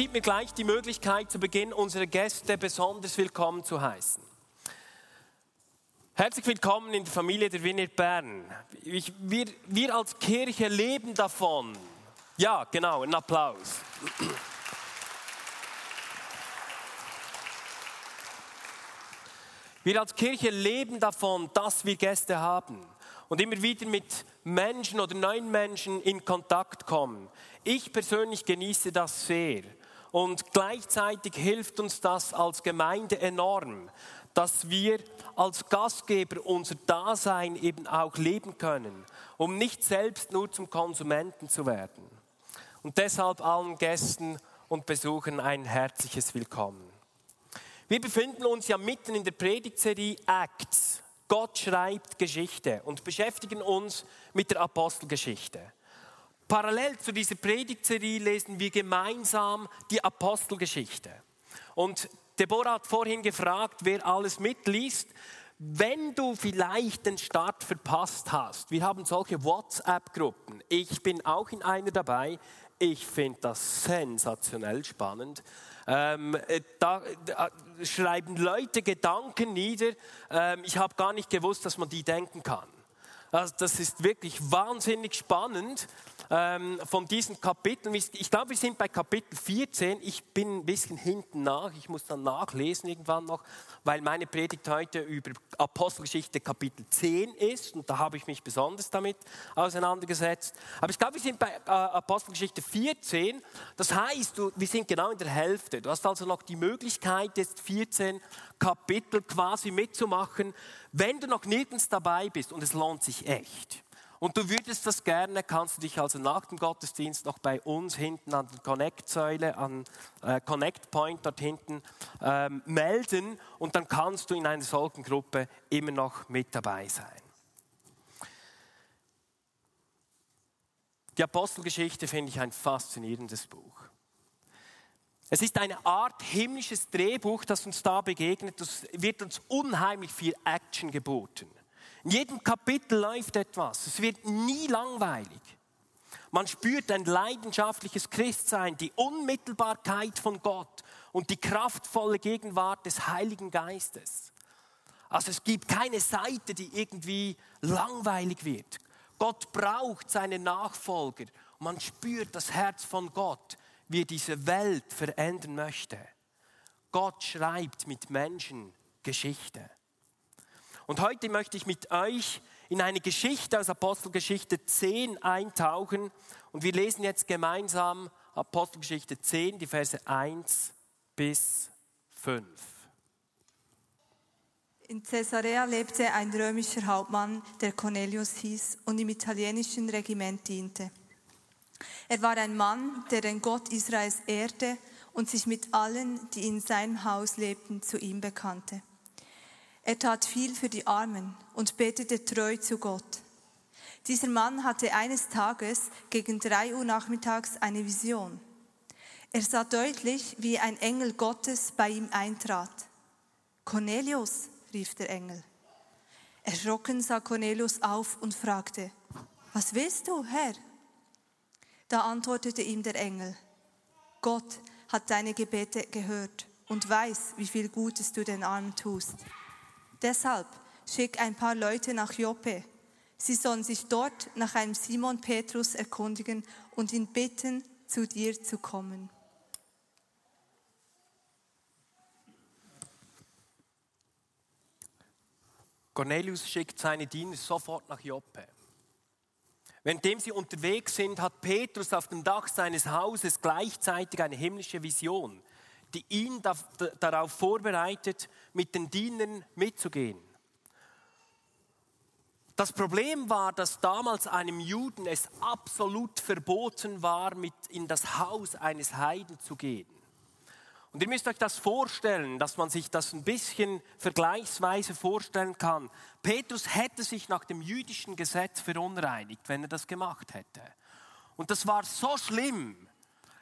Gibt mir gleich die Möglichkeit, zu Beginn unsere Gäste besonders willkommen zu heißen. Herzlich willkommen in der Familie der Vineyard Bern. Ich, wir, wir als Kirche leben davon. Ja, genau, ein Applaus. Wir als Kirche leben davon, dass wir Gäste haben und immer wieder mit Menschen oder neuen Menschen in Kontakt kommen. Ich persönlich genieße das sehr und gleichzeitig hilft uns das als Gemeinde enorm, dass wir als Gastgeber unser Dasein eben auch leben können, um nicht selbst nur zum Konsumenten zu werden. Und deshalb allen Gästen und Besuchern ein herzliches Willkommen. Wir befinden uns ja mitten in der Predigtserie Acts. Gott schreibt Geschichte und beschäftigen uns mit der Apostelgeschichte. Parallel zu dieser Predigtserie lesen wir gemeinsam die Apostelgeschichte. Und Deborah hat vorhin gefragt, wer alles mitliest. Wenn du vielleicht den Start verpasst hast, wir haben solche WhatsApp-Gruppen. Ich bin auch in einer dabei. Ich finde das sensationell spannend. Ähm, äh, da, da, schreiben Leute Gedanken nieder. Ähm, ich habe gar nicht gewusst, dass man die denken kann. Also das ist wirklich wahnsinnig spannend ähm, von diesen Kapiteln. Ich glaube, wir sind bei Kapitel 14. Ich bin ein bisschen hinten nach. Ich muss dann nachlesen irgendwann noch, weil meine Predigt heute über Apostelgeschichte Kapitel 10 ist. Und da habe ich mich besonders damit auseinandergesetzt. Aber ich glaube, wir sind bei äh, Apostelgeschichte 14. Das heißt, du, wir sind genau in der Hälfte. Du hast also noch die Möglichkeit, jetzt 14 Kapitel quasi mitzumachen, wenn du noch nirgends dabei bist. Und es lohnt sich echt und du würdest das gerne, kannst du dich also nach dem Gottesdienst noch bei uns hinten an der Connect-Säule, an äh, Connect Point dort hinten ähm, melden und dann kannst du in einer solchen Gruppe immer noch mit dabei sein. Die Apostelgeschichte finde ich ein faszinierendes Buch. Es ist eine Art himmlisches Drehbuch, das uns da begegnet. Es wird uns unheimlich viel Action geboten. In jedem Kapitel läuft etwas. Es wird nie langweilig. Man spürt ein leidenschaftliches Christsein, die Unmittelbarkeit von Gott und die kraftvolle Gegenwart des Heiligen Geistes. Also es gibt keine Seite, die irgendwie langweilig wird. Gott braucht seine Nachfolger. Man spürt das Herz von Gott, wie er diese Welt verändern möchte. Gott schreibt mit Menschen Geschichte. Und heute möchte ich mit euch in eine Geschichte aus Apostelgeschichte 10 eintauchen. Und wir lesen jetzt gemeinsam Apostelgeschichte 10, die Verse 1 bis 5. In Caesarea lebte ein römischer Hauptmann, der Cornelius hieß und im italienischen Regiment diente. Er war ein Mann, der den Gott Israels ehrte und sich mit allen, die in seinem Haus lebten, zu ihm bekannte. Er tat viel für die Armen und betete treu zu Gott. Dieser Mann hatte eines Tages gegen drei Uhr nachmittags eine Vision. Er sah deutlich, wie ein Engel Gottes bei ihm eintrat. Cornelius, rief der Engel. Erschrocken sah Cornelius auf und fragte, was willst du, Herr? Da antwortete ihm der Engel, Gott hat deine Gebete gehört und weiß, wie viel Gutes du den Armen tust. Deshalb schick ein paar Leute nach Joppe. Sie sollen sich dort nach einem Simon Petrus erkundigen und ihn bitten, zu dir zu kommen. Cornelius schickt seine Diener sofort nach Joppe. Währenddem sie unterwegs sind, hat Petrus auf dem Dach seines Hauses gleichzeitig eine himmlische Vision die ihn darauf vorbereitet, mit den Dienern mitzugehen. Das Problem war, dass damals einem Juden es absolut verboten war, mit in das Haus eines Heiden zu gehen. Und ihr müsst euch das vorstellen, dass man sich das ein bisschen vergleichsweise vorstellen kann. Petrus hätte sich nach dem jüdischen Gesetz verunreinigt, wenn er das gemacht hätte. Und das war so schlimm,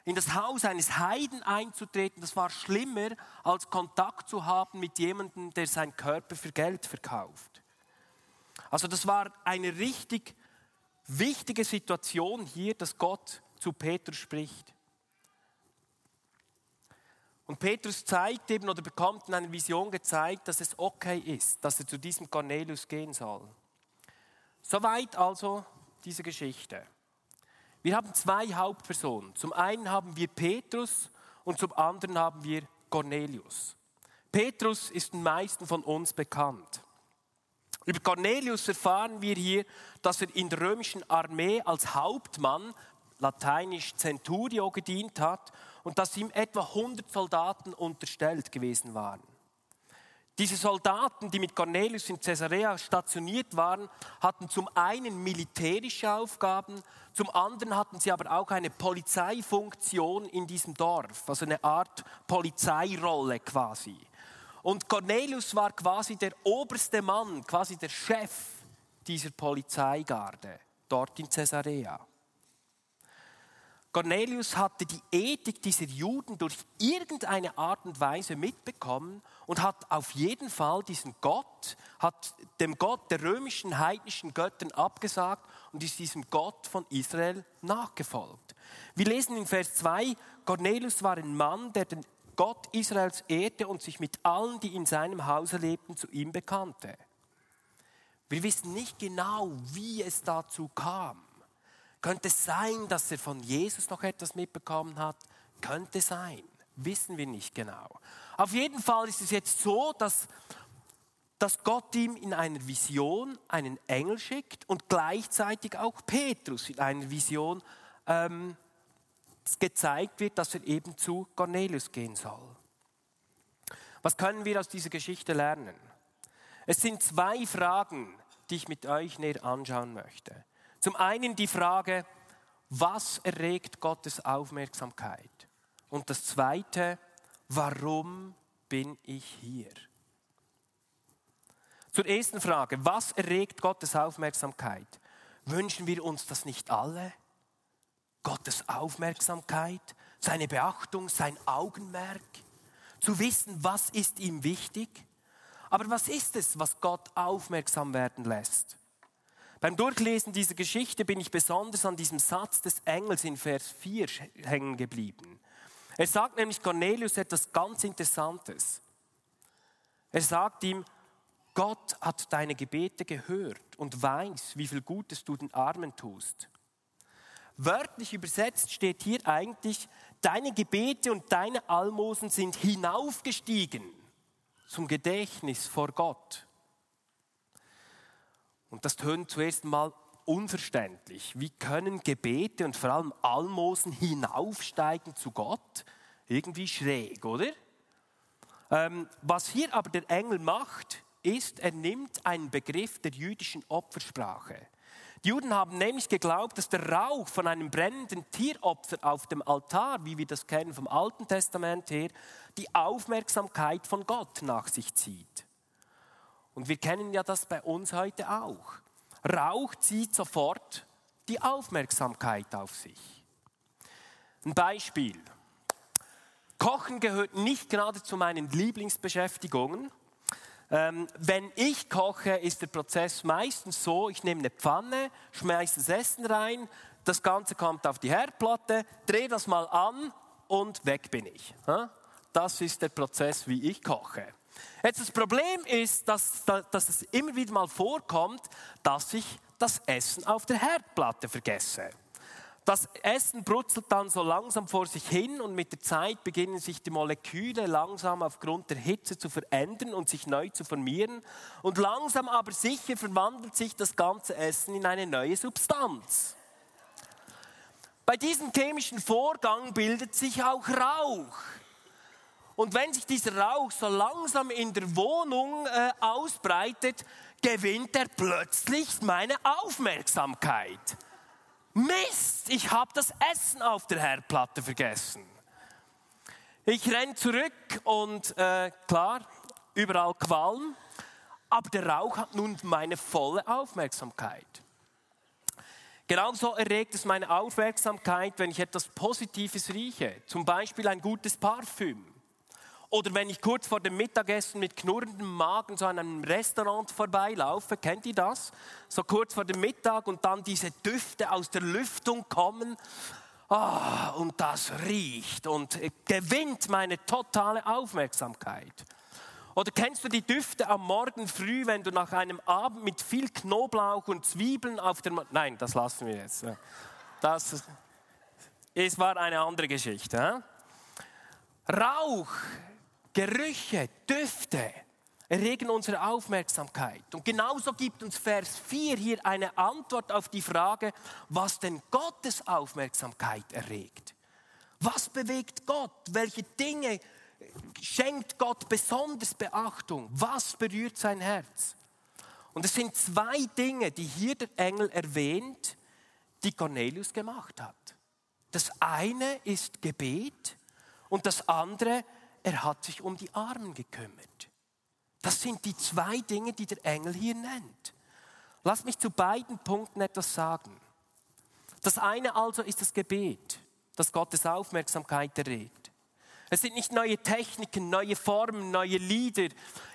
in das Haus eines Heiden einzutreten, das war schlimmer, als Kontakt zu haben mit jemandem, der seinen Körper für Geld verkauft. Also das war eine richtig wichtige Situation hier, dass Gott zu Petrus spricht. Und Petrus zeigt eben oder bekommt in einer Vision gezeigt, dass es okay ist, dass er zu diesem Cornelius gehen soll. Soweit also diese Geschichte. Wir haben zwei Hauptpersonen. Zum einen haben wir Petrus und zum anderen haben wir Cornelius. Petrus ist den meisten von uns bekannt. Über Cornelius erfahren wir hier, dass er in der römischen Armee als Hauptmann, lateinisch Centurio, gedient hat und dass ihm etwa 100 Soldaten unterstellt gewesen waren. Diese Soldaten, die mit Cornelius in Caesarea stationiert waren, hatten zum einen militärische Aufgaben, zum anderen hatten sie aber auch eine Polizeifunktion in diesem Dorf, also eine Art Polizeirolle quasi. Und Cornelius war quasi der oberste Mann, quasi der Chef dieser Polizeigarde dort in Caesarea. Cornelius hatte die Ethik dieser Juden durch irgendeine Art und Weise mitbekommen und hat auf jeden Fall diesen Gott, hat dem Gott der römischen heidnischen Göttern abgesagt und ist diesem Gott von Israel nachgefolgt. Wir lesen in Vers 2, Cornelius war ein Mann, der den Gott Israels ehrte und sich mit allen, die in seinem Hause lebten, zu ihm bekannte. Wir wissen nicht genau, wie es dazu kam. Könnte es sein, dass er von Jesus noch etwas mitbekommen hat? Könnte sein. Wissen wir nicht genau. Auf jeden Fall ist es jetzt so, dass, dass Gott ihm in einer Vision einen Engel schickt und gleichzeitig auch Petrus in einer Vision ähm, gezeigt wird, dass er eben zu Cornelius gehen soll. Was können wir aus dieser Geschichte lernen? Es sind zwei Fragen, die ich mit euch näher anschauen möchte. Zum einen die Frage, was erregt Gottes Aufmerksamkeit? Und das zweite, warum bin ich hier? Zur ersten Frage, was erregt Gottes Aufmerksamkeit? Wünschen wir uns das nicht alle? Gottes Aufmerksamkeit, seine Beachtung, sein Augenmerk, zu wissen, was ist ihm wichtig. Aber was ist es, was Gott aufmerksam werden lässt? Beim Durchlesen dieser Geschichte bin ich besonders an diesem Satz des Engels in Vers 4 hängen geblieben. Er sagt nämlich Cornelius etwas ganz Interessantes. Er sagt ihm, Gott hat deine Gebete gehört und weiß, wie viel Gutes du den Armen tust. Wörtlich übersetzt steht hier eigentlich, deine Gebete und deine Almosen sind hinaufgestiegen zum Gedächtnis vor Gott. Und das tönt zuerst mal unverständlich. Wie können Gebete und vor allem Almosen hinaufsteigen zu Gott? Irgendwie schräg, oder? Ähm, was hier aber der Engel macht, ist, er nimmt einen Begriff der jüdischen Opfersprache. Die Juden haben nämlich geglaubt, dass der Rauch von einem brennenden Tieropfer auf dem Altar, wie wir das kennen vom Alten Testament her, die Aufmerksamkeit von Gott nach sich zieht. Und wir kennen ja das bei uns heute auch. Rauch zieht sofort die Aufmerksamkeit auf sich. Ein Beispiel. Kochen gehört nicht gerade zu meinen Lieblingsbeschäftigungen. Ähm, wenn ich koche, ist der Prozess meistens so, ich nehme eine Pfanne, schmeiße das Essen rein, das Ganze kommt auf die Herdplatte, drehe das mal an und weg bin ich. Das ist der Prozess, wie ich koche. Jetzt das Problem ist, dass, dass es immer wieder mal vorkommt, dass ich das Essen auf der Herdplatte vergesse. Das Essen brutzelt dann so langsam vor sich hin und mit der Zeit beginnen sich die Moleküle langsam aufgrund der Hitze zu verändern und sich neu zu formieren. Und langsam aber sicher verwandelt sich das ganze Essen in eine neue Substanz. Bei diesem chemischen Vorgang bildet sich auch Rauch. Und wenn sich dieser Rauch so langsam in der Wohnung äh, ausbreitet, gewinnt er plötzlich meine Aufmerksamkeit. Mist, ich habe das Essen auf der Herdplatte vergessen. Ich renne zurück und äh, klar, überall Qualm, aber der Rauch hat nun meine volle Aufmerksamkeit. Genauso erregt es meine Aufmerksamkeit, wenn ich etwas Positives rieche, zum Beispiel ein gutes Parfüm. Oder wenn ich kurz vor dem Mittagessen mit knurrendem Magen so an einem Restaurant vorbeilaufe, kennt ihr das? So kurz vor dem Mittag und dann diese Düfte aus der Lüftung kommen. Ah, und das riecht und gewinnt meine totale Aufmerksamkeit. Oder kennst du die Düfte am Morgen früh, wenn du nach einem Abend mit viel Knoblauch und Zwiebeln auf der... Ma Nein, das lassen wir jetzt. Das es war eine andere Geschichte. Rauch Gerüche, Düfte erregen unsere Aufmerksamkeit. Und genauso gibt uns Vers 4 hier eine Antwort auf die Frage, was denn Gottes Aufmerksamkeit erregt. Was bewegt Gott? Welche Dinge schenkt Gott besonders Beachtung? Was berührt sein Herz? Und es sind zwei Dinge, die hier der Engel erwähnt, die Cornelius gemacht hat. Das eine ist Gebet und das andere ist er hat sich um die Armen gekümmert. Das sind die zwei Dinge, die der Engel hier nennt. Lass mich zu beiden Punkten etwas sagen. Das eine also ist das Gebet, das Gottes Aufmerksamkeit erregt. Es sind nicht neue Techniken, neue Formen, neue Lieder,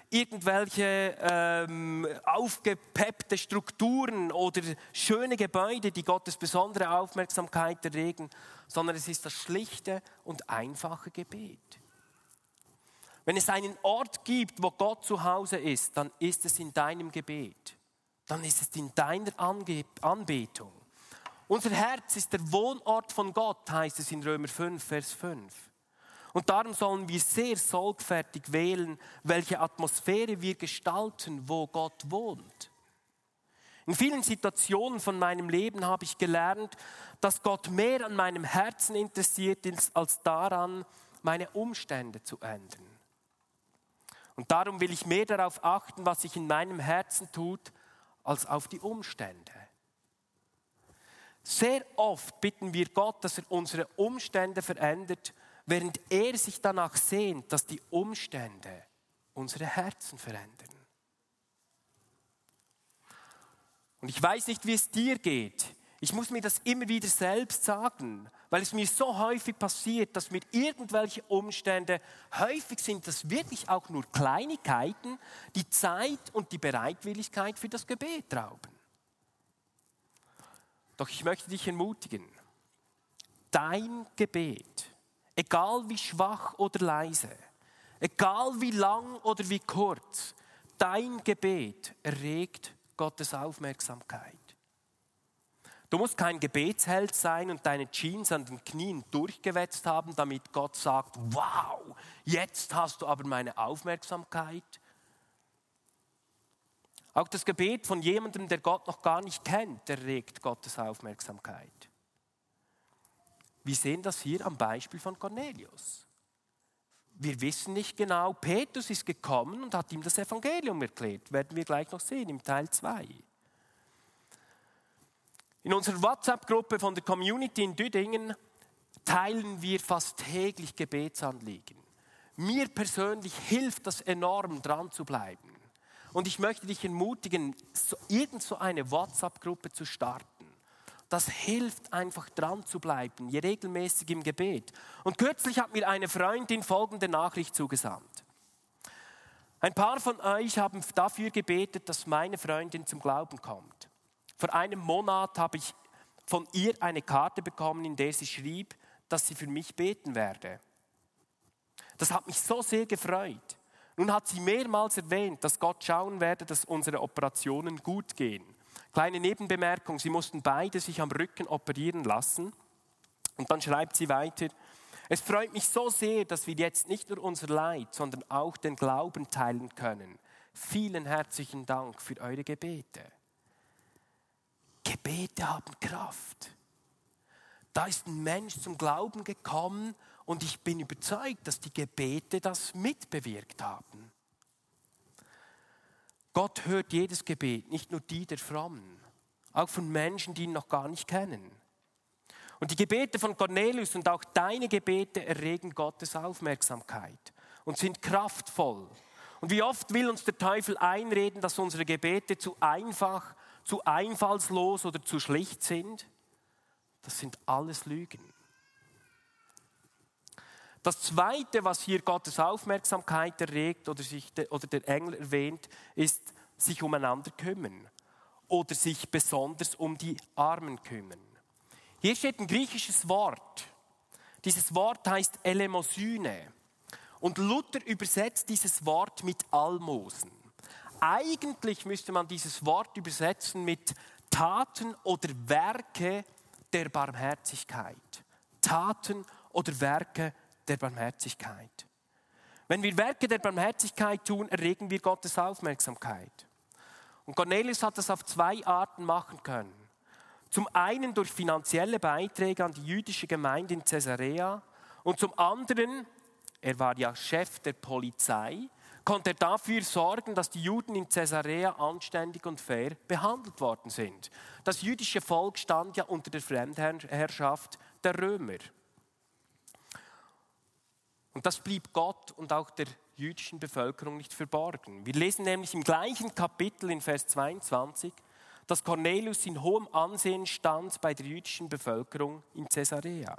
irgendwelche ähm, aufgepeppte Strukturen oder schöne Gebäude, die Gottes besondere Aufmerksamkeit erregen, sondern es ist das schlichte und einfache Gebet. Wenn es einen Ort gibt, wo Gott zu Hause ist, dann ist es in deinem Gebet. Dann ist es in deiner Ange Anbetung. Unser Herz ist der Wohnort von Gott, heißt es in Römer 5, Vers 5. Und darum sollen wir sehr sorgfältig wählen, welche Atmosphäre wir gestalten, wo Gott wohnt. In vielen Situationen von meinem Leben habe ich gelernt, dass Gott mehr an meinem Herzen interessiert ist, als daran, meine Umstände zu ändern. Und darum will ich mehr darauf achten, was sich in meinem Herzen tut, als auf die Umstände. Sehr oft bitten wir Gott, dass er unsere Umstände verändert, während er sich danach sehnt, dass die Umstände unsere Herzen verändern. Und ich weiß nicht, wie es dir geht. Ich muss mir das immer wieder selbst sagen, weil es mir so häufig passiert, dass mir irgendwelche Umstände, häufig sind das wirklich auch nur Kleinigkeiten, die Zeit und die Bereitwilligkeit für das Gebet rauben. Doch ich möchte dich ermutigen, dein Gebet, egal wie schwach oder leise, egal wie lang oder wie kurz, dein Gebet erregt Gottes Aufmerksamkeit. Du musst kein Gebetsheld sein und deine Jeans an den Knien durchgewetzt haben, damit Gott sagt, wow, jetzt hast du aber meine Aufmerksamkeit. Auch das Gebet von jemandem, der Gott noch gar nicht kennt, erregt Gottes Aufmerksamkeit. Wir sehen das hier am Beispiel von Cornelius. Wir wissen nicht genau, Petrus ist gekommen und hat ihm das Evangelium erklärt. Werden wir gleich noch sehen im Teil 2. In unserer WhatsApp-Gruppe von der Community in Düdingen teilen wir fast täglich Gebetsanliegen. Mir persönlich hilft das enorm, dran zu bleiben. Und ich möchte dich ermutigen, irgend so eine WhatsApp-Gruppe zu starten. Das hilft einfach dran zu bleiben, je regelmäßig im Gebet. Und kürzlich hat mir eine Freundin folgende Nachricht zugesandt. Ein paar von euch haben dafür gebetet, dass meine Freundin zum Glauben kommt. Vor einem Monat habe ich von ihr eine Karte bekommen, in der sie schrieb, dass sie für mich beten werde. Das hat mich so sehr gefreut. Nun hat sie mehrmals erwähnt, dass Gott schauen werde, dass unsere Operationen gut gehen. Kleine Nebenbemerkung, sie mussten beide sich am Rücken operieren lassen. Und dann schreibt sie weiter, es freut mich so sehr, dass wir jetzt nicht nur unser Leid, sondern auch den Glauben teilen können. Vielen herzlichen Dank für eure Gebete. Gebete haben Kraft. Da ist ein Mensch zum Glauben gekommen und ich bin überzeugt, dass die Gebete das mitbewirkt haben. Gott hört jedes Gebet, nicht nur die der Frommen, auch von Menschen, die ihn noch gar nicht kennen. Und die Gebete von Cornelius und auch deine Gebete erregen Gottes Aufmerksamkeit und sind kraftvoll. Und wie oft will uns der Teufel einreden, dass unsere Gebete zu einfach, zu einfallslos oder zu schlicht sind? Das sind alles Lügen. Das Zweite, was hier Gottes Aufmerksamkeit erregt oder, sich de, oder der Engel erwähnt, ist sich umeinander kümmern oder sich besonders um die Armen kümmern. Hier steht ein griechisches Wort. Dieses Wort heißt Elemosyne. Und Luther übersetzt dieses Wort mit Almosen. Eigentlich müsste man dieses Wort übersetzen mit Taten oder Werke der Barmherzigkeit. Taten oder Werke der Barmherzigkeit. Wenn wir Werke der Barmherzigkeit tun, erregen wir Gottes Aufmerksamkeit. Und Cornelius hat das auf zwei Arten machen können. Zum einen durch finanzielle Beiträge an die jüdische Gemeinde in Caesarea und zum anderen, er war ja Chef der Polizei, konnte er dafür sorgen, dass die Juden in Caesarea anständig und fair behandelt worden sind. Das jüdische Volk stand ja unter der Fremdherrschaft der Römer. Und das blieb Gott und auch der jüdischen Bevölkerung nicht verborgen. Wir lesen nämlich im gleichen Kapitel in Vers 22, dass Cornelius in hohem Ansehen stand bei der jüdischen Bevölkerung in Caesarea.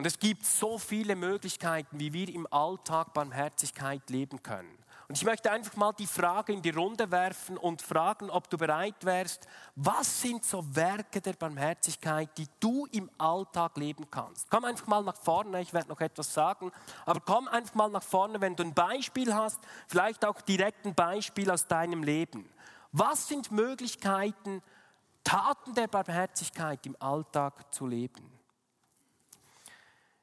Und es gibt so viele Möglichkeiten, wie wir im Alltag Barmherzigkeit leben können. Und ich möchte einfach mal die Frage in die Runde werfen und fragen, ob du bereit wärst, was sind so Werke der Barmherzigkeit, die du im Alltag leben kannst? Komm einfach mal nach vorne, ich werde noch etwas sagen, aber komm einfach mal nach vorne, wenn du ein Beispiel hast, vielleicht auch direkt ein Beispiel aus deinem Leben. Was sind Möglichkeiten, Taten der Barmherzigkeit im Alltag zu leben?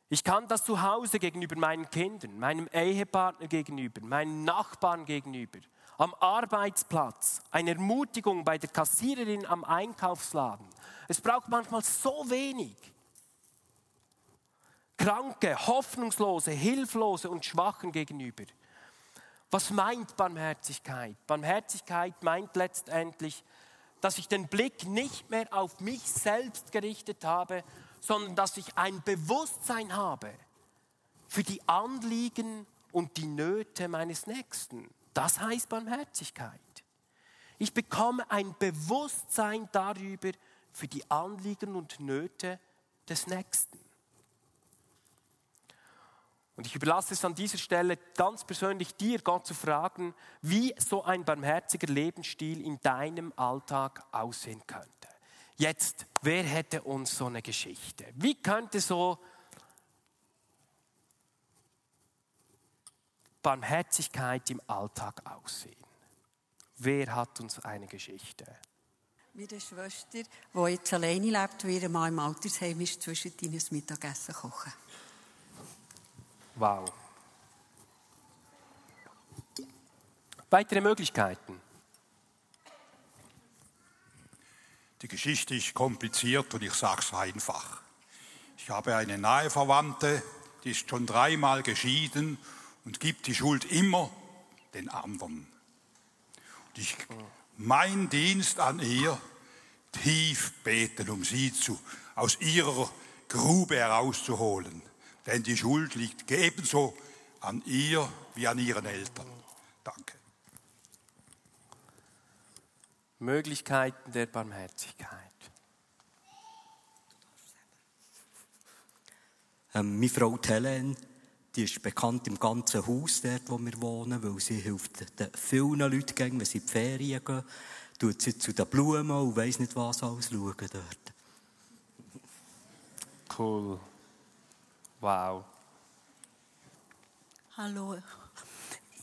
Ich kann das zu Hause gegenüber meinen Kindern, meinem Ehepartner gegenüber, meinen Nachbarn gegenüber, am Arbeitsplatz, eine Ermutigung bei der Kassiererin am Einkaufsladen. Es braucht manchmal so wenig. Kranke, hoffnungslose, hilflose und Schwachen gegenüber. Was meint Barmherzigkeit? Barmherzigkeit meint letztendlich, dass ich den Blick nicht mehr auf mich selbst gerichtet habe, sondern dass ich ein Bewusstsein habe für die Anliegen und die Nöte meines Nächsten. Das heißt Barmherzigkeit. Ich bekomme ein Bewusstsein darüber für die Anliegen und Nöte des Nächsten. Und ich überlasse es an dieser Stelle ganz persönlich dir, Gott zu fragen, wie so ein barmherziger Lebensstil in deinem Alltag aussehen könnte. Jetzt, wer hätte uns so eine Geschichte? Wie könnte so Barmherzigkeit im Alltag aussehen? Wer hat uns eine Geschichte? Meine Schwester, die jetzt alleine lebt, wie ihr Mann im Altersheim ist, zwischen ein Mittagessen kochen. Wow. Weitere Möglichkeiten? Die Geschichte ist kompliziert und ich sage es einfach. Ich habe eine nahe Verwandte, die ist schon dreimal geschieden und gibt die Schuld immer den anderen. Und ich, mein Dienst an ihr, tief beten, um sie zu, aus ihrer Grube herauszuholen. Denn die Schuld liegt ebenso an ihr wie an ihren Eltern. Danke. Möglichkeiten der Barmherzigkeit. Ähm, meine Frau Helen, die ist bekannt im ganzen Haus, dort, wo wir wohnen, weil sie hilft den vielen Leuten, wenn sie in die Ferien gehen, tut sie zu den Blumen und weiss nicht was alles schauen dort. Cool. Wow. Hallo.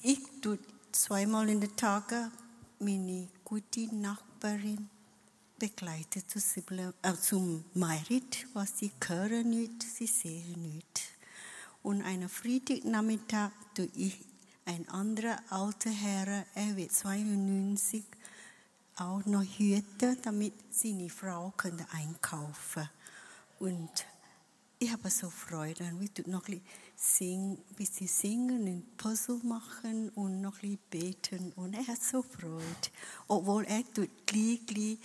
Ich tue zweimal in den Tagen meine gute Nachbarin begleitet zu äh, zum Merit, was sie hören nicht, sie sehen nicht. Und einen Freitagnachmittag tue ich ein anderer alter Herr, er wird 92, auch noch hüten, damit seine Frau könnte einkaufen Und ich habe so Freude. Wir tun noch ein bisschen, bisschen singen, ein Puzzle machen und noch ein bisschen beten. Und er hat so Freude. Obwohl er tut gleich, gleich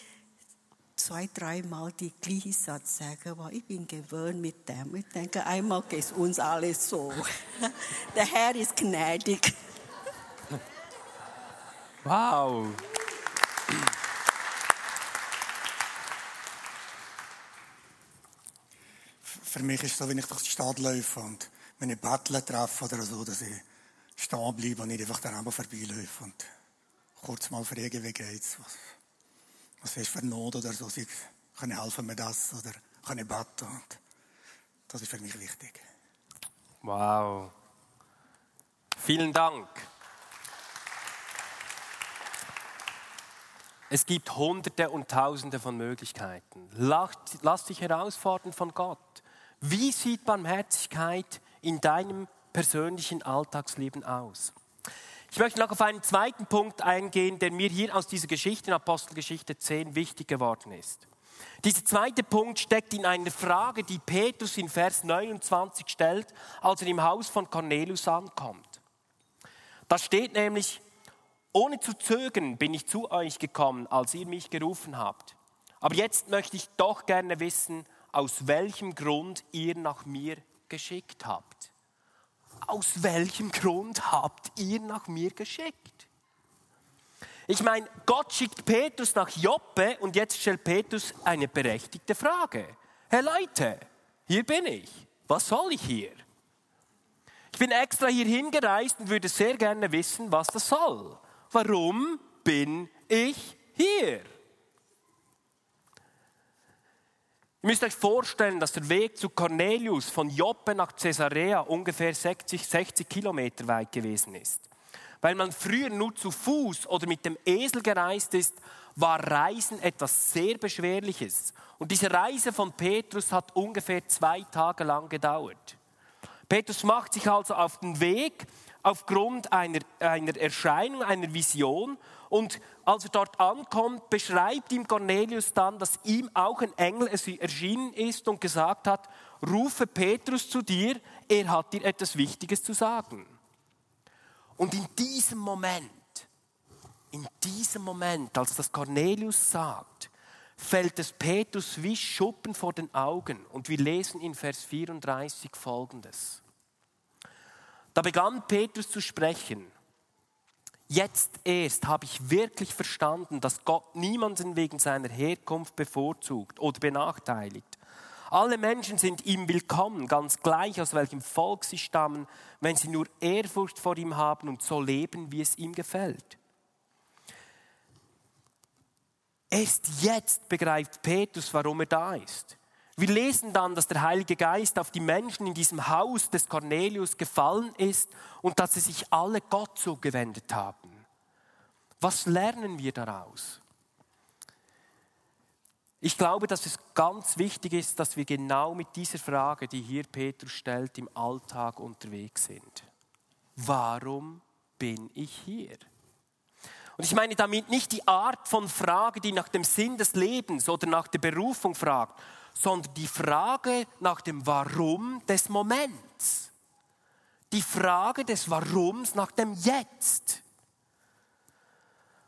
zwei, dreimal die gleiche Satz sagen, weil ich bin gewöhnt mit dem. Ich denke, einmal geht es uns alles so. Der Herr ist gnädig. Wow. Für mich ist es so, wenn ich durch die Stadt laufe und wenn ich Bettler treffe oder so, dass ich stehen bleibe und nicht einfach daran vorbeiläufe und kurz mal fragen, wie geht's, was, was ist für Not oder so, sie können helfen mir das oder können beten und das ist für mich wichtig. Wow. Vielen Dank. Es gibt Hunderte und Tausende von Möglichkeiten. Lass, lass dich herausfordern von Gott. Wie sieht Barmherzigkeit in deinem persönlichen Alltagsleben aus? Ich möchte noch auf einen zweiten Punkt eingehen, der mir hier aus dieser Geschichte in Apostelgeschichte 10 wichtig geworden ist. Dieser zweite Punkt steckt in einer Frage, die Petrus in Vers 29 stellt, als er im Haus von Cornelius ankommt. Da steht nämlich, ohne zu zögern bin ich zu euch gekommen, als ihr mich gerufen habt. Aber jetzt möchte ich doch gerne wissen, aus welchem Grund ihr nach mir geschickt habt. Aus welchem Grund habt ihr nach mir geschickt? Ich meine, Gott schickt Petrus nach Joppe und jetzt stellt Petrus eine berechtigte Frage. Herr Leute, hier bin ich. Was soll ich hier? Ich bin extra hier hingereist und würde sehr gerne wissen, was das soll. Warum bin ich hier? Ihr müsst euch vorstellen, dass der Weg zu Cornelius von Joppe nach Caesarea ungefähr 60, 60 Kilometer weit gewesen ist. Weil man früher nur zu Fuß oder mit dem Esel gereist ist, war Reisen etwas sehr Beschwerliches. Und diese Reise von Petrus hat ungefähr zwei Tage lang gedauert. Petrus macht sich also auf den Weg aufgrund einer, einer Erscheinung, einer Vision. Und als er dort ankommt, beschreibt ihm Cornelius dann, dass ihm auch ein Engel erschienen ist und gesagt hat, rufe Petrus zu dir, er hat dir etwas Wichtiges zu sagen. Und in diesem Moment, in diesem Moment, als das Cornelius sagt, fällt es Petrus wie Schuppen vor den Augen. Und wir lesen in Vers 34 folgendes. Da begann Petrus zu sprechen. Jetzt erst habe ich wirklich verstanden, dass Gott niemanden wegen seiner Herkunft bevorzugt oder benachteiligt. Alle Menschen sind ihm willkommen, ganz gleich aus welchem Volk sie stammen, wenn sie nur Ehrfurcht vor ihm haben und so leben, wie es ihm gefällt. Erst jetzt begreift Petrus, warum er da ist. Wir lesen dann, dass der Heilige Geist auf die Menschen in diesem Haus des Cornelius gefallen ist und dass sie sich alle Gott zugewendet haben. Was lernen wir daraus? Ich glaube, dass es ganz wichtig ist, dass wir genau mit dieser Frage, die hier Petrus stellt, im Alltag unterwegs sind. Warum bin ich hier? Und ich meine damit nicht die Art von Frage, die nach dem Sinn des Lebens oder nach der Berufung fragt, sondern die Frage nach dem Warum des Moments. Die Frage des Warums nach dem Jetzt.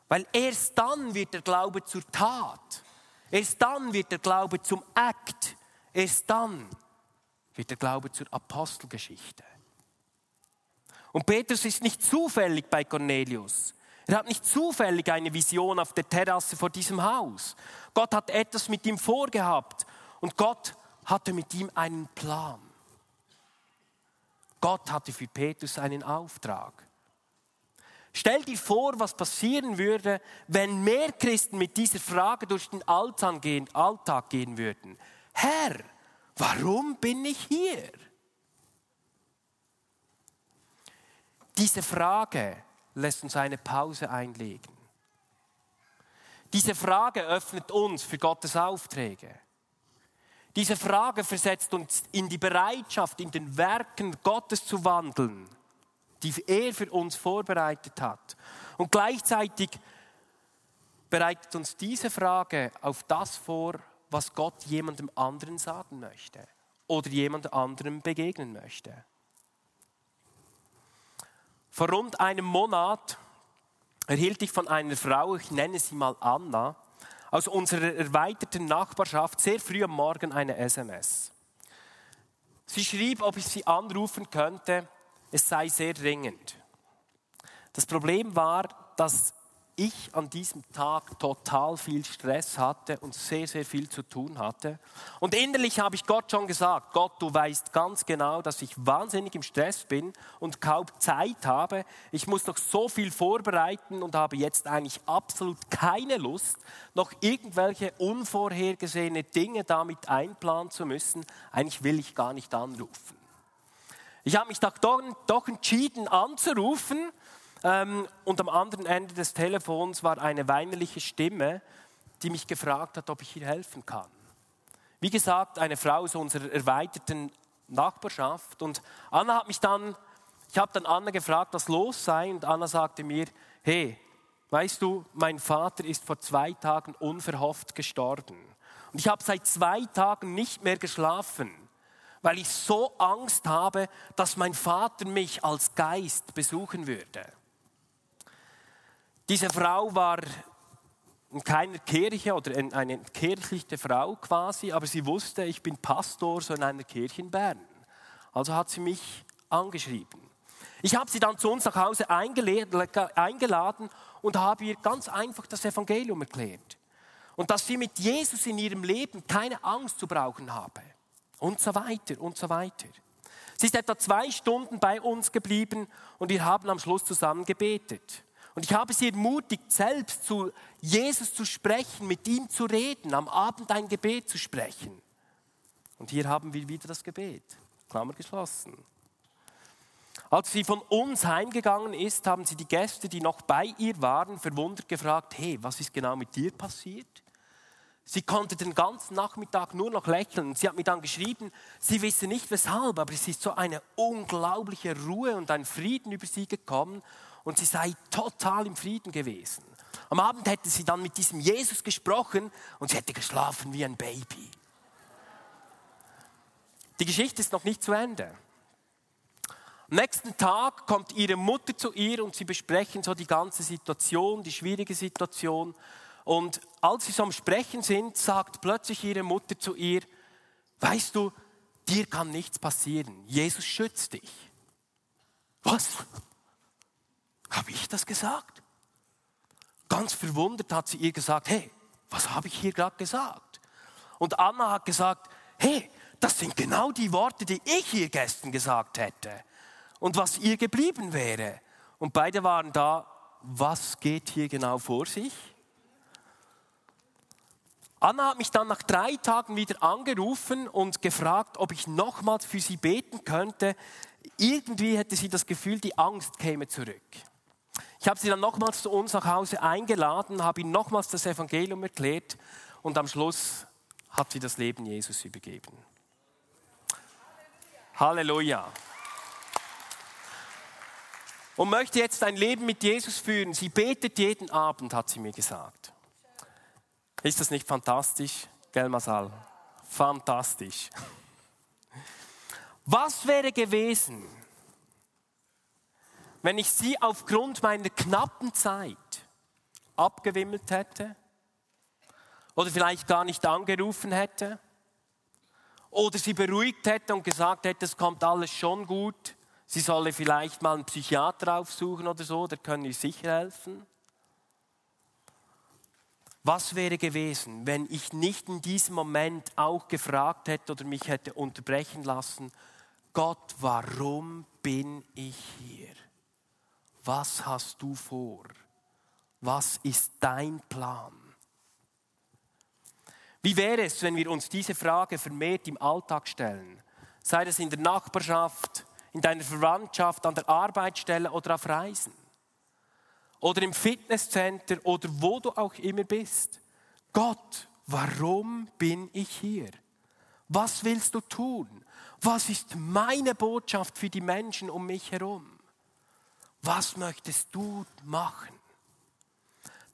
Weil erst dann wird der Glaube zur Tat. Erst dann wird der Glaube zum Akt. Erst dann wird der Glaube zur Apostelgeschichte. Und Petrus ist nicht zufällig bei Cornelius. Er hat nicht zufällig eine Vision auf der Terrasse vor diesem Haus. Gott hat etwas mit ihm vorgehabt und Gott hatte mit ihm einen Plan. Gott hatte für Petrus einen Auftrag. Stell dir vor, was passieren würde, wenn mehr Christen mit dieser Frage durch den Alltag gehen, würden. Herr, warum bin ich hier? Diese Frage lässt uns eine Pause einlegen. Diese Frage öffnet uns für Gottes Aufträge. Diese Frage versetzt uns in die Bereitschaft, in den Werken Gottes zu wandeln, die er für uns vorbereitet hat. Und gleichzeitig bereitet uns diese Frage auf das vor, was Gott jemandem anderen sagen möchte. oder jemand anderem begegnen möchte. Vor rund einem Monat erhielt ich von einer Frau, ich nenne sie mal Anna, aus unserer erweiterten Nachbarschaft sehr früh am Morgen eine SMS. Sie schrieb, ob ich sie anrufen könnte, es sei sehr dringend. Das Problem war, dass ich an diesem Tag total viel Stress hatte und sehr, sehr viel zu tun hatte. Und innerlich habe ich Gott schon gesagt, Gott, du weißt ganz genau, dass ich wahnsinnig im Stress bin und kaum Zeit habe. Ich muss noch so viel vorbereiten und habe jetzt eigentlich absolut keine Lust, noch irgendwelche unvorhergesehene Dinge damit einplanen zu müssen. Eigentlich will ich gar nicht anrufen. Ich habe mich doch, doch entschieden anzurufen und am anderen Ende des Telefons war eine weinerliche Stimme, die mich gefragt hat, ob ich ihr helfen kann. Wie gesagt, eine Frau aus unserer erweiterten Nachbarschaft. Und Anna hat mich dann, ich habe dann Anna gefragt, was los sei. Und Anna sagte mir, hey, weißt du, mein Vater ist vor zwei Tagen unverhofft gestorben. Und ich habe seit zwei Tagen nicht mehr geschlafen, weil ich so Angst habe, dass mein Vater mich als Geist besuchen würde. Diese Frau war in keiner Kirche oder eine kirchliche Frau quasi, aber sie wusste, ich bin Pastor so in einer Kirche in Bern. Also hat sie mich angeschrieben. Ich habe sie dann zu uns nach Hause eingeladen und habe ihr ganz einfach das Evangelium erklärt. Und dass sie mit Jesus in ihrem Leben keine Angst zu brauchen habe. Und so weiter und so weiter. Sie ist etwa zwei Stunden bei uns geblieben und wir haben am Schluss zusammen gebetet. Und ich habe sie ermutigt, selbst zu Jesus zu sprechen, mit ihm zu reden, am Abend ein Gebet zu sprechen. Und hier haben wir wieder das Gebet. Klammer geschlossen. Als sie von uns heimgegangen ist, haben sie die Gäste, die noch bei ihr waren, verwundert gefragt, hey, was ist genau mit dir passiert? Sie konnte den ganzen Nachmittag nur noch lächeln. Sie hat mir dann geschrieben, sie wisse nicht weshalb, aber es ist so eine unglaubliche Ruhe und ein Frieden über sie gekommen und sie sei total im Frieden gewesen. Am Abend hätte sie dann mit diesem Jesus gesprochen und sie hätte geschlafen wie ein Baby. Die Geschichte ist noch nicht zu Ende. Am nächsten Tag kommt ihre Mutter zu ihr und sie besprechen so die ganze Situation, die schwierige Situation. Und als sie so am Sprechen sind, sagt plötzlich ihre Mutter zu ihr, weißt du, dir kann nichts passieren. Jesus schützt dich. Was? Habe ich das gesagt? Ganz verwundert hat sie ihr gesagt, hey, was habe ich hier gerade gesagt? Und Anna hat gesagt, hey, das sind genau die Worte, die ich ihr gestern gesagt hätte. Und was ihr geblieben wäre. Und beide waren da, was geht hier genau vor sich? Anna hat mich dann nach drei Tagen wieder angerufen und gefragt, ob ich nochmals für sie beten könnte. Irgendwie hätte sie das Gefühl, die Angst käme zurück. Ich habe sie dann nochmals zu uns nach Hause eingeladen, habe ihnen nochmals das Evangelium erklärt und am Schluss hat sie das Leben Jesus übergeben. Halleluja. Und möchte jetzt ein Leben mit Jesus führen. Sie betet jeden Abend, hat sie mir gesagt. Ist das nicht fantastisch? Gell, Masal? Fantastisch. Was wäre gewesen, wenn ich sie aufgrund meiner knappen Zeit abgewimmelt hätte oder vielleicht gar nicht angerufen hätte oder sie beruhigt hätte und gesagt hätte, es kommt alles schon gut, sie solle vielleicht mal einen Psychiater aufsuchen oder so, der kann ihr sicher helfen. Was wäre gewesen, wenn ich nicht in diesem Moment auch gefragt hätte oder mich hätte unterbrechen lassen, Gott, warum bin ich hier? Was hast du vor? Was ist dein Plan? Wie wäre es, wenn wir uns diese Frage vermehrt im Alltag stellen? Sei es in der Nachbarschaft, in deiner Verwandtschaft, an der Arbeitsstelle oder auf Reisen. Oder im Fitnesscenter oder wo du auch immer bist. Gott, warum bin ich hier? Was willst du tun? Was ist meine Botschaft für die Menschen um mich herum? Was möchtest du machen?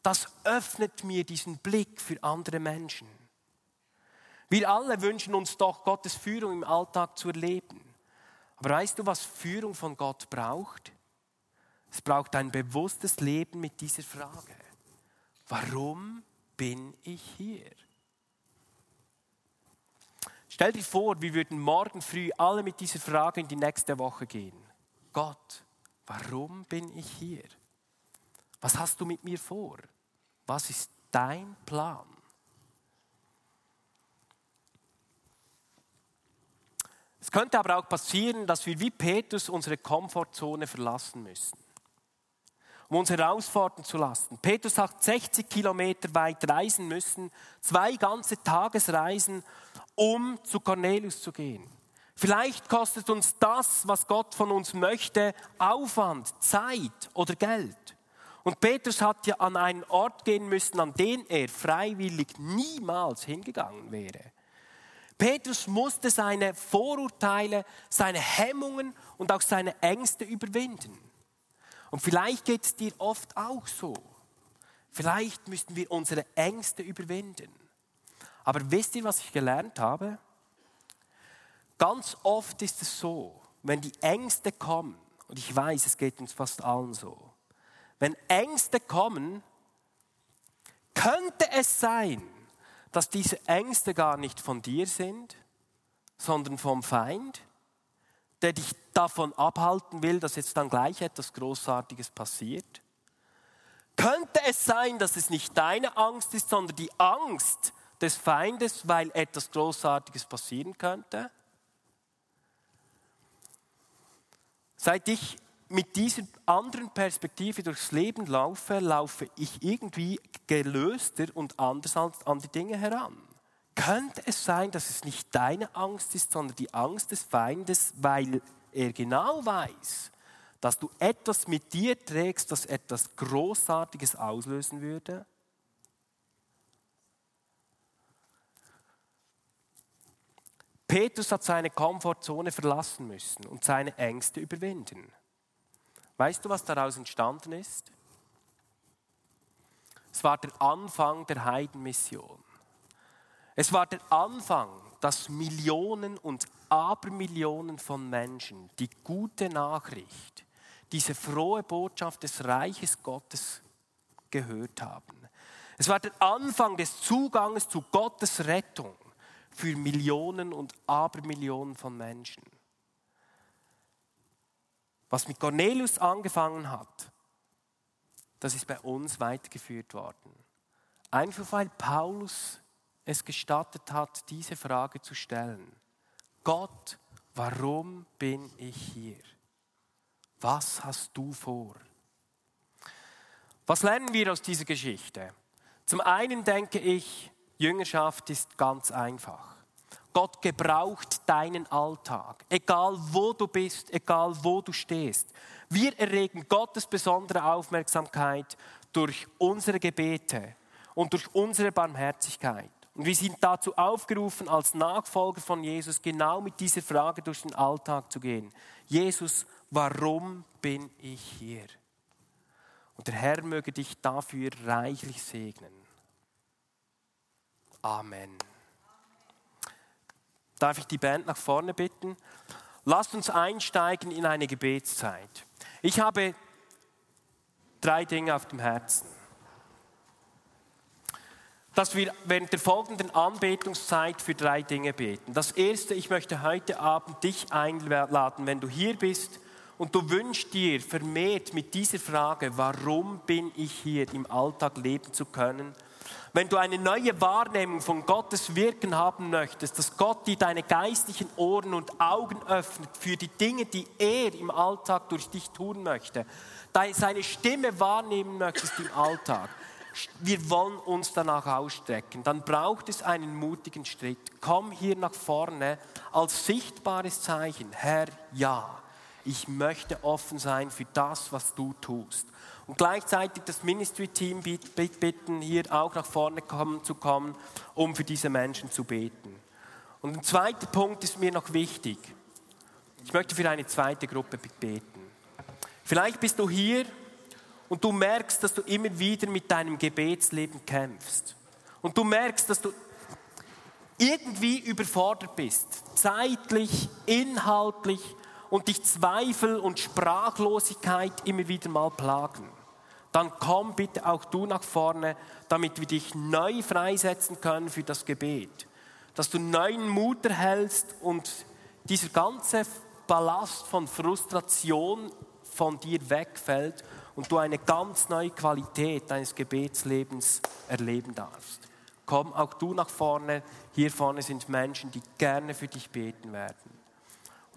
Das öffnet mir diesen Blick für andere Menschen. Wir alle wünschen uns doch, Gottes Führung im Alltag zu erleben. Aber weißt du, was Führung von Gott braucht? Es braucht ein bewusstes Leben mit dieser Frage. Warum bin ich hier? Stell dir vor, wir würden morgen früh alle mit dieser Frage in die nächste Woche gehen. Gott, warum bin ich hier? Was hast du mit mir vor? Was ist dein Plan? Es könnte aber auch passieren, dass wir wie Petrus unsere Komfortzone verlassen müssen, um uns herausfordern zu lassen. Petrus hat 60 Kilometer weit reisen müssen, zwei ganze Tagesreisen, um zu Cornelius zu gehen. Vielleicht kostet uns das, was Gott von uns möchte, Aufwand, Zeit oder Geld. Und Petrus hat ja an einen Ort gehen müssen, an den er freiwillig niemals hingegangen wäre. Petrus musste seine Vorurteile, seine Hemmungen und auch seine Ängste überwinden. Und vielleicht geht es dir oft auch so. Vielleicht müssten wir unsere Ängste überwinden. Aber wisst ihr, was ich gelernt habe? Ganz oft ist es so, wenn die Ängste kommen, und ich weiß, es geht uns fast allen so, wenn Ängste kommen, könnte es sein, dass diese Ängste gar nicht von dir sind, sondern vom Feind, der dich davon abhalten will, dass jetzt dann gleich etwas Großartiges passiert? Könnte es sein, dass es nicht deine Angst ist, sondern die Angst des Feindes, weil etwas Großartiges passieren könnte? Seit ich mit dieser anderen Perspektive durchs Leben laufe, laufe ich irgendwie gelöster und anders an die Dinge heran. Könnte es sein, dass es nicht deine Angst ist, sondern die Angst des Feindes, weil er genau weiß, dass du etwas mit dir trägst, das etwas Großartiges auslösen würde? Petrus hat seine Komfortzone verlassen müssen und seine Ängste überwinden. Weißt du, was daraus entstanden ist? Es war der Anfang der Heidenmission. Es war der Anfang, dass Millionen und Abermillionen von Menschen die gute Nachricht, diese frohe Botschaft des Reiches Gottes gehört haben. Es war der Anfang des Zugangs zu Gottes Rettung für Millionen und Abermillionen von Menschen. Was mit Cornelius angefangen hat, das ist bei uns weitergeführt worden. Einfach weil Paulus es gestattet hat, diese Frage zu stellen. Gott, warum bin ich hier? Was hast du vor? Was lernen wir aus dieser Geschichte? Zum einen denke ich, Jüngerschaft ist ganz einfach. Gott gebraucht deinen Alltag, egal wo du bist, egal wo du stehst. Wir erregen Gottes besondere Aufmerksamkeit durch unsere Gebete und durch unsere Barmherzigkeit. Und wir sind dazu aufgerufen, als Nachfolger von Jesus genau mit dieser Frage durch den Alltag zu gehen. Jesus, warum bin ich hier? Und der Herr möge dich dafür reichlich segnen. Amen. Darf ich die Band nach vorne bitten? Lasst uns einsteigen in eine Gebetszeit. Ich habe drei Dinge auf dem Herzen. Dass wir während der folgenden Anbetungszeit für drei Dinge beten. Das erste, ich möchte heute Abend dich einladen, wenn du hier bist und du wünschst dir vermehrt mit dieser Frage, warum bin ich hier im Alltag leben zu können, wenn du eine neue Wahrnehmung von Gottes Wirken haben möchtest, dass Gott dir deine geistlichen Ohren und Augen öffnet für die Dinge, die er im Alltag durch dich tun möchte, seine Stimme wahrnehmen möchtest im Alltag, wir wollen uns danach ausstrecken, dann braucht es einen mutigen Schritt. Komm hier nach vorne als sichtbares Zeichen. Herr, ja, ich möchte offen sein für das, was du tust und gleichzeitig das Ministry-Team bitten, hier auch nach vorne kommen, zu kommen, um für diese Menschen zu beten. Und ein zweiter Punkt ist mir noch wichtig. Ich möchte für eine zweite Gruppe beten. Vielleicht bist du hier und du merkst, dass du immer wieder mit deinem Gebetsleben kämpfst. Und du merkst, dass du irgendwie überfordert bist, zeitlich, inhaltlich und dich Zweifel und Sprachlosigkeit immer wieder mal plagen, dann komm bitte auch du nach vorne, damit wir dich neu freisetzen können für das Gebet. Dass du neuen Mut erhältst und dieser ganze Ballast von Frustration von dir wegfällt und du eine ganz neue Qualität deines Gebetslebens erleben darfst. Komm auch du nach vorne. Hier vorne sind Menschen, die gerne für dich beten werden.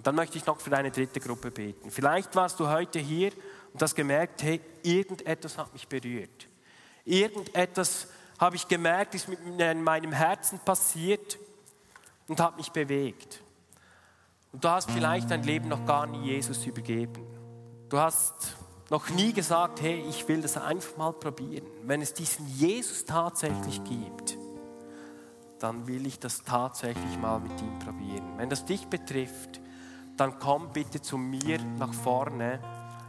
Und dann möchte ich noch für eine dritte Gruppe beten. Vielleicht warst du heute hier und hast gemerkt, hey, irgendetwas hat mich berührt. Irgendetwas habe ich gemerkt, ist in meinem Herzen passiert und hat mich bewegt. Und du hast vielleicht dein Leben noch gar nie Jesus übergeben. Du hast noch nie gesagt, hey, ich will das einfach mal probieren. Wenn es diesen Jesus tatsächlich gibt, dann will ich das tatsächlich mal mit ihm probieren. Wenn das dich betrifft, dann komm bitte zu mir nach vorne.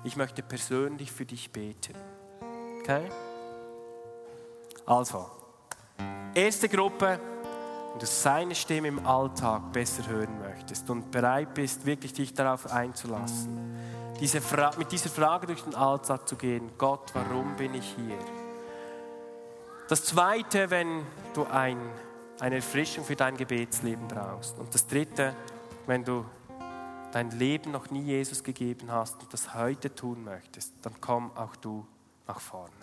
Ich möchte persönlich für dich beten. Okay? Also, erste Gruppe, wenn du seine Stimme im Alltag besser hören möchtest und bereit bist, wirklich dich darauf einzulassen diese mit dieser Frage durch den Alltag zu gehen, Gott, warum bin ich hier? Das Zweite, wenn du ein, eine Erfrischung für dein Gebetsleben brauchst. Und das Dritte, wenn du dein Leben noch nie Jesus gegeben hast und das heute tun möchtest, dann komm auch du nach vorne.